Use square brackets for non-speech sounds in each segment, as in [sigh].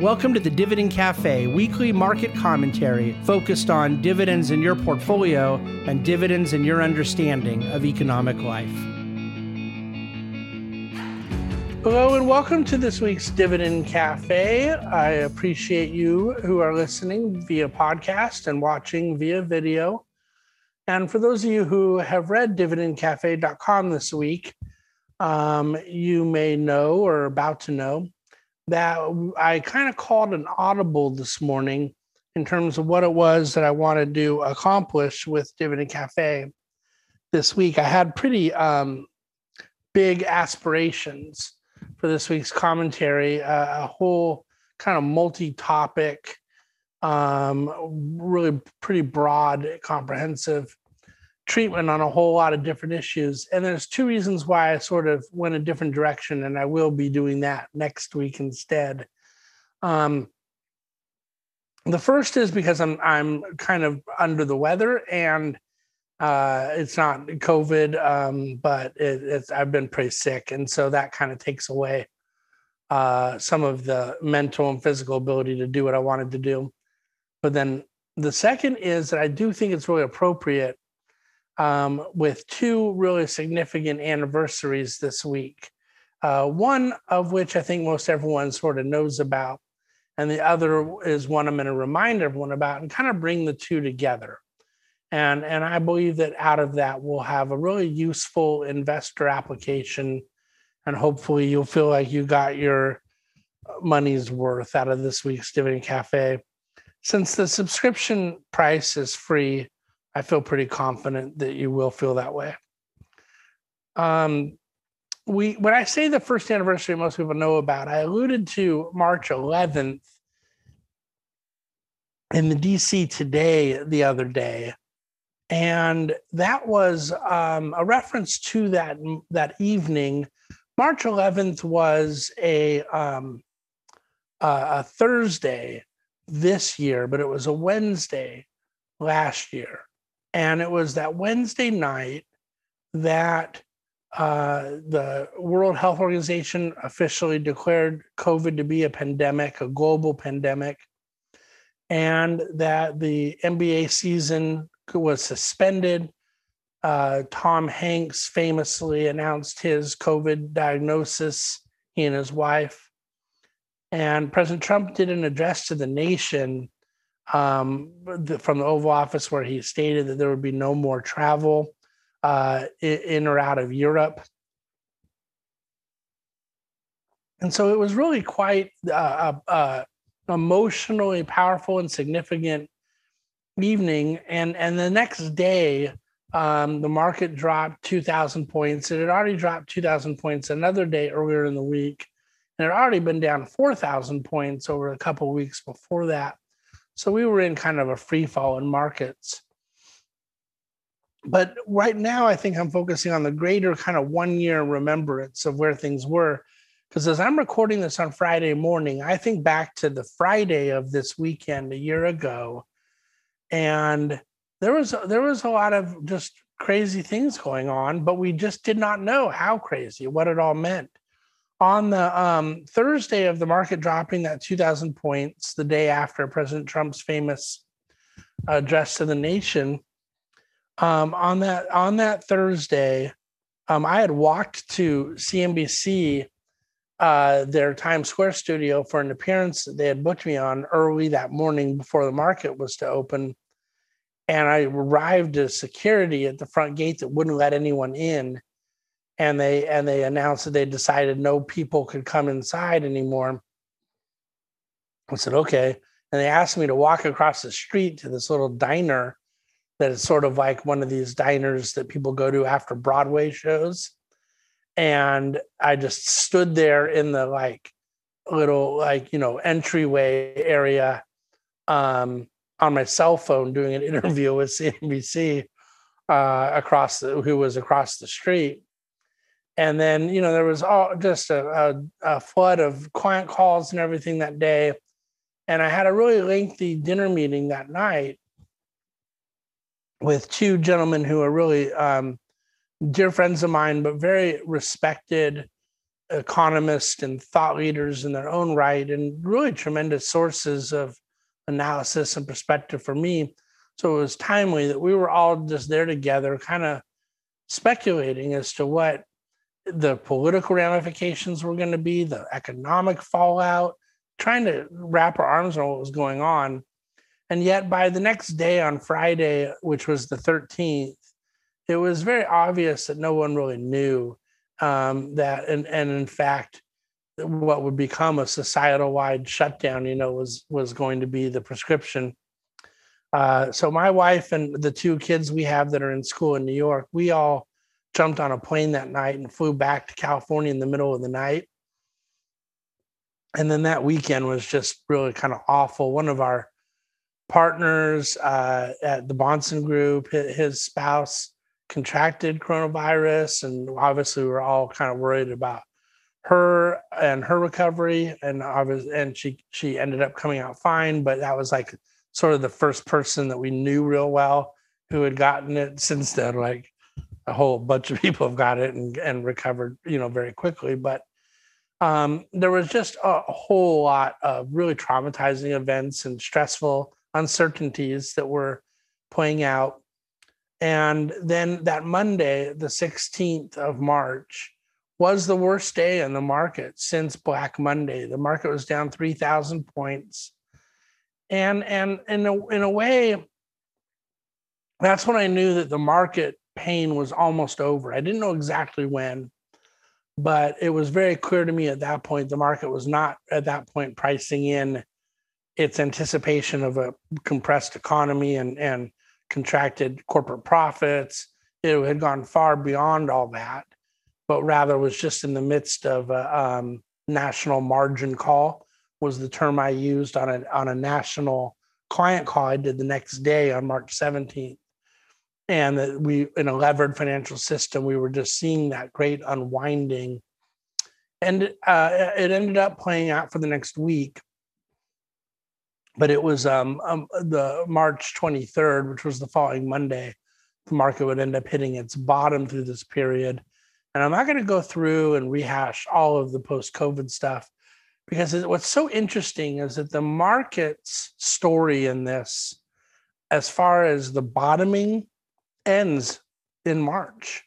Welcome to the Dividend Cafe, weekly market commentary focused on dividends in your portfolio and dividends in your understanding of economic life. Hello, and welcome to this week's Dividend Cafe. I appreciate you who are listening via podcast and watching via video. And for those of you who have read dividendcafe.com this week, um, you may know or are about to know that I kind of called an audible this morning in terms of what it was that I wanted to accomplish with Dividend Cafe this week. I had pretty um, big aspirations for this week's commentary, uh, a whole kind of multi topic, um, really pretty broad, comprehensive treatment on a whole lot of different issues. And there's two reasons why I sort of went a different direction, and I will be doing that next week instead. Um, the first is because I'm I'm kind of under the weather, and uh, it's not COVID, um, but it, it's I've been pretty sick, and so that kind of takes away uh, some of the mental and physical ability to do what I wanted to do. But then the second is that I do think it's really appropriate um, with two really significant anniversaries this week. Uh, one of which I think most everyone sort of knows about, and the other is one I'm going to remind everyone about and kind of bring the two together. And, and I believe that out of that, we'll have a really useful investor application. And hopefully, you'll feel like you got your money's worth out of this week's Dividend Cafe. Since the subscription price is free, I feel pretty confident that you will feel that way. Um, we when I say the first anniversary, most people know about. I alluded to March 11th in the DC Today the other day, and that was um, a reference to that that evening. March 11th was a um, a Thursday this year, but it was a Wednesday last year. And it was that Wednesday night that uh, the World Health Organization officially declared COVID to be a pandemic, a global pandemic, and that the NBA season was suspended. Uh, Tom Hanks famously announced his COVID diagnosis, he and his wife. And President Trump did an address to the nation um, the, from the Oval Office where he stated that there would be no more travel uh, in or out of Europe. And so it was really quite uh, uh, emotionally powerful and significant evening. And, and the next day, um, the market dropped 2,000 points. It had already dropped 2,000 points another day earlier in the week. And it had already been down 4,000 points over a couple weeks before that. So we were in kind of a free fall in markets. But right now, I think I'm focusing on the greater kind of one year remembrance of where things were. Because as I'm recording this on Friday morning, I think back to the Friday of this weekend a year ago. And there was there was a lot of just crazy things going on, but we just did not know how crazy, what it all meant on the um, Thursday of the market dropping that 2,000 points, the day after President Trump's famous address to the nation, um, on that on that Thursday, um, I had walked to CNBC, uh, their Times Square studio, for an appearance that they had booked me on early that morning before the market was to open. And I arrived at security at the front gate that wouldn't let anyone in and they and they announced that they decided no people could come inside anymore. I said, okay. And they asked me to walk across the street to this little diner that is sort of like one of these diners that people go to after Broadway shows. And I just stood there in the like little like, you know, entryway area um, on my cell phone doing an [laughs] interview with CNBC uh, across the, who was across the street and then you know there was all just a, a, a, flood of client calls and everything that day and i had a really lengthy dinner meeting that night with two gentlemen who are really um, dear friends of mine but very respected economists and thought leaders in their own right, and really tremendous sources of analysis and perspective for me. So it was timely that we were all just there together, kind of speculating as to what the political ramifications were going to be, the economic fallout, trying to wrap our arms around what was going on. And yet, by the next day on Friday, which was the 13th, it was very obvious that no one really knew um, that, and, and in fact, what would become a societal wide shutdown, you know, was was going to be the prescription. Uh, so my wife and the two kids we have that are in school in New York, we all jumped on a plane that night and flew back to California in the middle of the night. And then that weekend was just really kind of awful. One of our partners uh, at the Bahnsen Group, his spouse contracted coronavirus, and obviously we were all kind of worried about her and her recovery. And obviously, and she she ended up coming out fine, but that was like sort of the first person that we knew real well who had gotten it. Since then, like a whole bunch of [laughs] people have got it and, and recovered, you know, very quickly. But um, there was just a whole lot of really traumatizing events and stressful uncertainties that were playing out. And then that Monday, the 16th of March, was the worst day in the market since Black Monday. The market was down 3,000 points. And, and in, a, in a way, that's when I knew that the market pain was almost over. I didn't know exactly when, but it was very clear to me at that point the market was not at that point pricing in its anticipation of a compressed economy and, and contracted corporate profits. It had gone far beyond all that, but rather was just in the midst of a um, national margin call was the term I used on a on a national client call I did the next day on March 17th. And that we in a levered financial system, we were just seeing that great unwinding. And uh, it ended up playing out for the next week but it was um, um, the March 23rd, which was the following Monday, the market would end up hitting its bottom through this period. And I'm not going to go through and rehash all of the post COVID stuff because what's so interesting is that the market's story in this, as far as the bottoming, ends in March.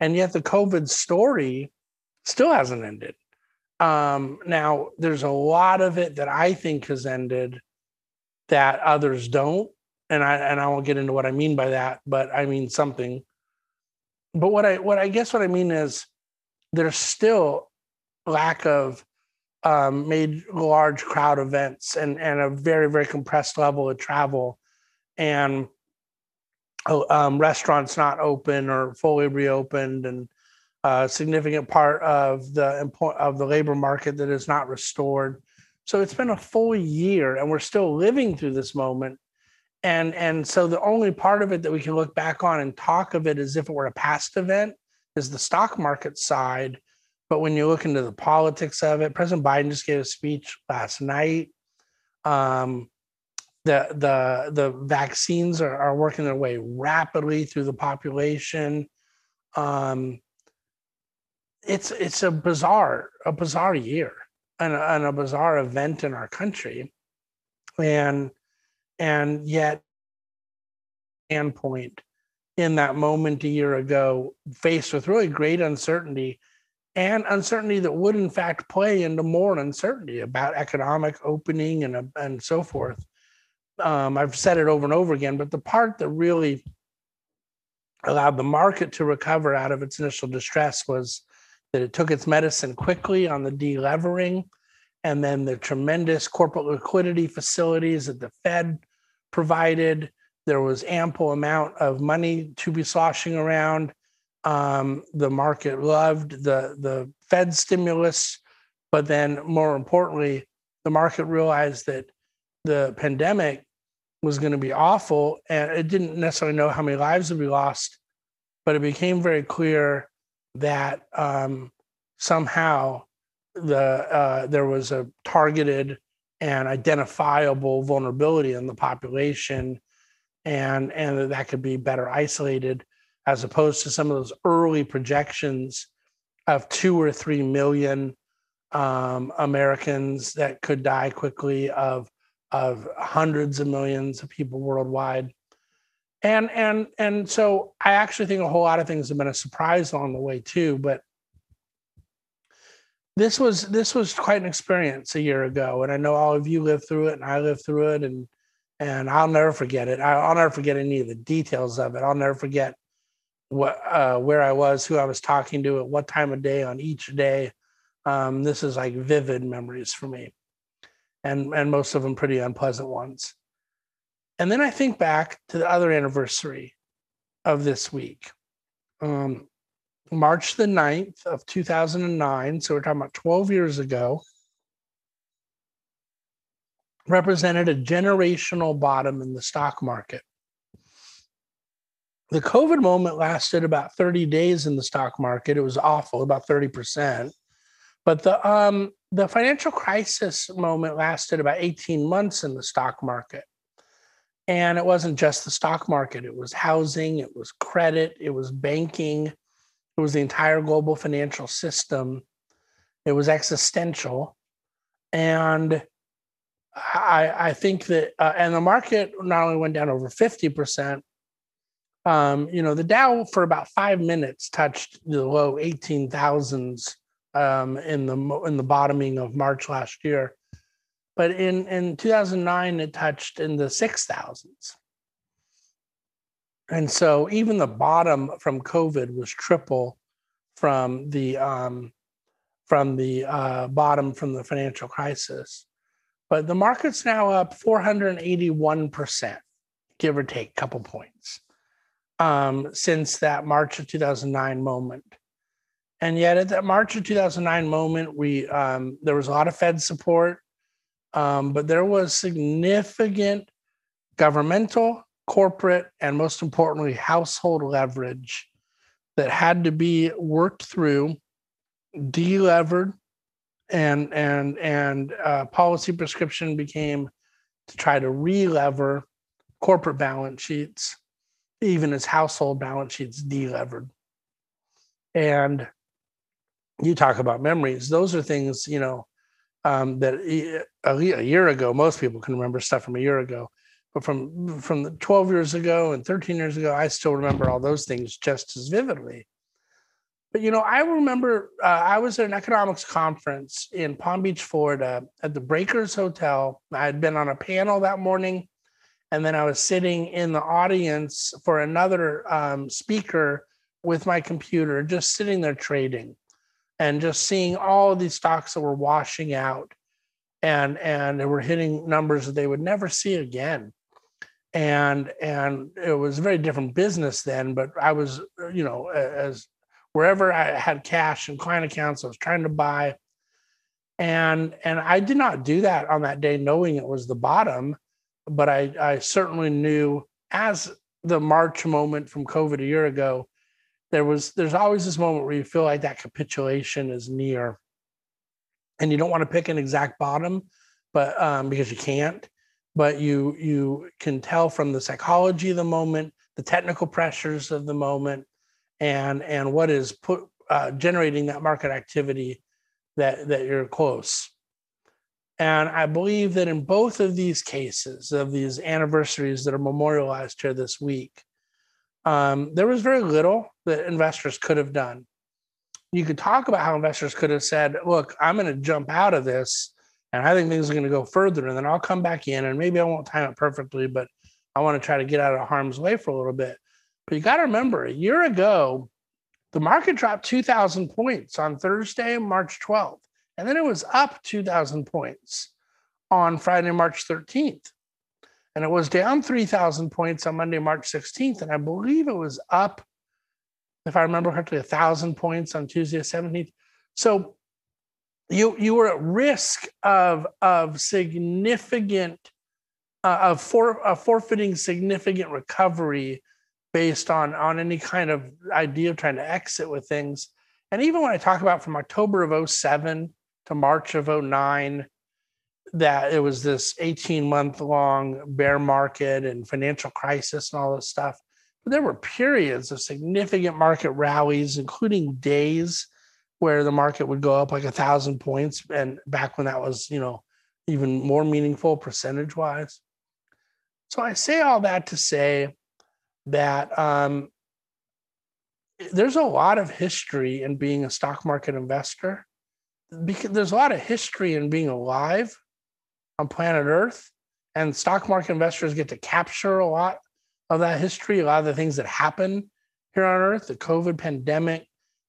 And yet the COVID story still hasn't ended. Um, now, there's a lot of it that I think has ended that others don't, and I and I won't get into what I mean by that, but I mean something. But what I what I guess what I mean is there's still lack of um, made large crowd events and and a very very compressed level of travel, and oh, um, restaurants not open or fully reopened, and a significant part of the of the labor market that is not restored. So it's been a full year, and we're still living through this moment. And and so the only part of it that we can look back on and talk of it as if it were a past event is the stock market side. But when you look into the politics of it, President Biden just gave a speech last night. Um, the the the vaccines are, are working their way rapidly through the population. Um, it's it's a bizarre a bizarre year and a, and a bizarre event in our country and and yet standpoint in that moment a year ago faced with really great uncertainty and uncertainty that would in fact play into more uncertainty about economic opening and and so forth um, i've said it over and over again but the part that really allowed the market to recover out of its initial distress was that it took its medicine quickly on the delevering, and then the tremendous corporate liquidity facilities that the Fed provided. There was ample amount of money to be sloshing around. Um, the market loved the the Fed stimulus, but then more importantly, the market realized that the pandemic was going to be awful, and it didn't necessarily know how many lives would be lost, but it became very clear that um, somehow the uh, there was a targeted and identifiable vulnerability in the population, and and that could be better isolated, as opposed to some of those early projections of two or three million um, Americans that could die quickly, of of hundreds of millions of people worldwide. And and and so I actually think a whole lot of things have been a surprise along the way too. But this was this was quite an experience a year ago, and I know all of you lived through it, and I lived through it, and and I'll never forget it. I'll never forget any of the details of it. I'll never forget what uh, where I was, who I was talking to, at what time of day on each day. Um, this is like vivid memories for me, and and most of them pretty unpleasant ones. And then I think back to the other anniversary of this week, um, March the 9th of 2009. So we're talking about 12 years ago. Represented a generational bottom in the stock market. The COVID moment lasted about 30 days in the stock market. It was awful, about 30%. But the um, the financial crisis moment lasted about 18 months in the stock market. And it wasn't just the stock market, it was housing, it was credit, it was banking, it was the entire global financial system, it was existential. And I, I think that, uh, and the market not only went down over 50%, um, you know, the Dow for about five minutes touched the low 18,000s um, in the in the bottoming of March last year, but in in 2009 it touched in the 6,000s. And so even the bottom from COVID was triple from the um, from the uh, bottom from the financial crisis. But the market's now up 481%, give or take a couple points, um, since that March of 2009 moment. And yet, at that March of 2009 moment, we um, there was a lot of Fed support, um, but there was significant governmental, corporate, and most importantly, household leverage that had to be worked through, delevered, and and and uh, policy prescription became to try to relever corporate balance sheets, even as household balance sheets delevered. And you talk about memories; those are things you know um, that a, a year ago most people can remember stuff from a year ago but from from 12 years ago and 13 years ago i still remember all those things just as vividly. But you know i remember uh, i was at an economics conference in palm beach florida at the breakers hotel. I had been on a panel that morning and then i was sitting in the audience for another um, speaker with my computer just sitting there trading and just seeing all these stocks that were washing out and and they were hitting numbers that they would never see again. And and it was a very different business then but i was you know as wherever i had cash and client accounts i was trying to buy. And and i did not do that on that day knowing it was the bottom but i i certainly knew as the march moment from covid a year ago there was there's always this moment where you feel like that capitulation is near and you don't want to pick an exact bottom but um, because you can't but you you can tell from the psychology of the moment, the technical pressures of the moment, and and what is put uh, generating that market activity that that you're close. And I believe that in both of these cases of these anniversaries that are memorialized here this week, um, there was very little that investors could have done. You could talk about how investors could have said, "Look, I'm going to jump out of this." and I think things are going to go further. And then I'll come back in, and maybe I won't time it perfectly, but I want to try to get out of harm's way for a little bit. But you got to remember, a year ago, the market dropped 2,000 points on Thursday, March 12th, and then it was up 2,000 points on Friday, March 13th. And it was down 3,000 points on Monday, March 16th. And I believe it was up, if I remember correctly, 1,000 points on Tuesday, 17th. So you you were at risk of of significant uh, of for, uh, forfeiting significant recovery based on on any kind of idea of trying to exit with things and even when i talk about from october of 07 to march of 09 that it was this 18 month long bear market and financial crisis and all this stuff. But there were periods of significant market rallies including days where the market would go up like a thousand points, and back when that was, you know, even more meaningful percentage wise. So I say all that to say that um, there's a lot of history in being a stock market investor. Because there's a lot of history in being alive on planet Earth, and stock market investors get to capture a lot of that history, a lot of the things that happen here on Earth, the COVID pandemic,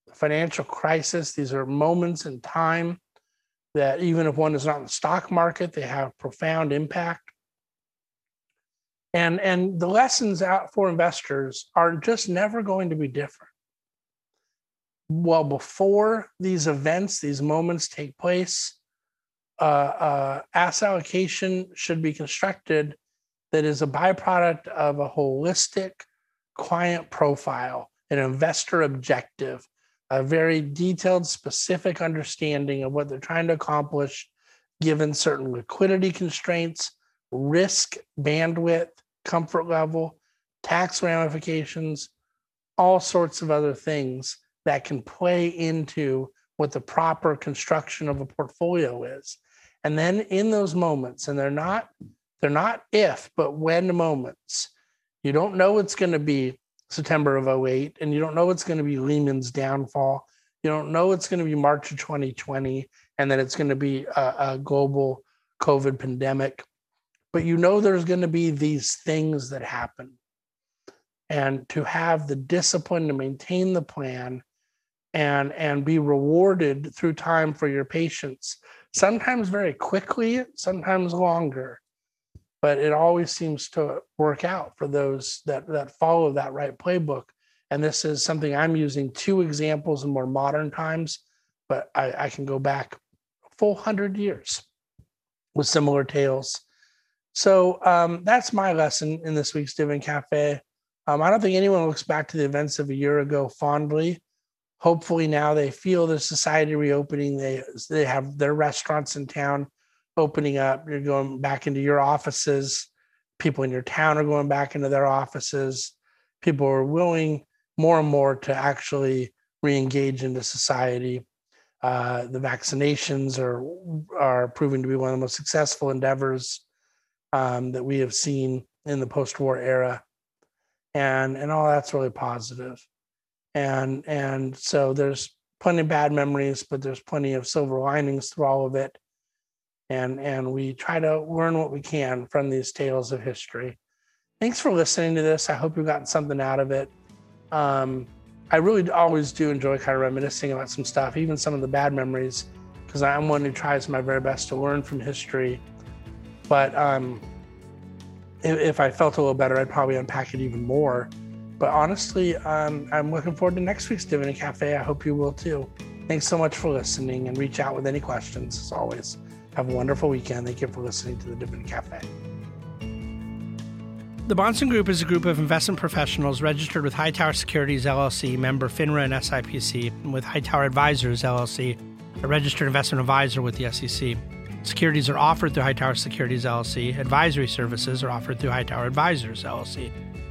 the financial crisis. These are moments in time that even if one is not in the stock market, they have profound impact. And, and the lessons out for investors are just never going to be different well before these events, these moments take place, uh, uh, asset allocation should be constructed that is a byproduct of a holistic client profile, an investor objective, a very detailed, specific understanding of what they're trying to accomplish given certain liquidity constraints, risk, bandwidth, comfort level, tax ramifications, all sorts of other things that can play into what the proper construction of a portfolio is. And then in those moments, and they're not they're not if, but when moments, you don't know it's going to be September of 08, and you don't know it's going to be Lehman's downfall. You don't know it's going to be March of 2020, and that it's going to be a, a global COVID pandemic. But you know there's going to be these things that happen. And to have the discipline to maintain the plan and and be rewarded through time for your patience sometimes very quickly sometimes longer. But it always seems to work out for those that that follow that right playbook. And this is something i'm using two examples in more modern times but i, I can go back full hundred years with similar tales. So um, that's my lesson in this week's dividend cafe. Um, i don't think anyone looks back to the events of a year ago fondly hopefully now they feel the society reopening. They they have their restaurants in town opening up. You're going back into your offices. People in your town are going back into their offices. People are willing more and more to actually re-engage into society. Uh, the vaccinations are are proving to be one of the most successful endeavors um, that we have seen in the post-war era, and and all that's really positive and and so there's plenty of bad memories but there's plenty of silver linings through all of it. And and we try to learn what we can from these tales of history. Thanks for listening to this. I hope you got something out of it. Um, i really always do enjoy kind of reminiscing about some stuff even some of the bad memories because i'm one who tries my very best to learn from history. But um, if, if i felt a little better i'd probably unpack it even more but honestly, um, I'm looking forward to next week's Dividend Cafe. I hope you will too. Thanks so much for listening and reach out with any questions as always. Have a wonderful weekend. Thank you for listening to the Dividend Cafe. The Bahnsen Group is a group of investment professionals registered with Hightower Securities LLC, member FINRA and SIPC, and with Hightower Advisors LLC, a registered investment advisor with the SEC. Securities are offered through Hightower Securities LLC. Advisory services are offered through Hightower Advisors LLC.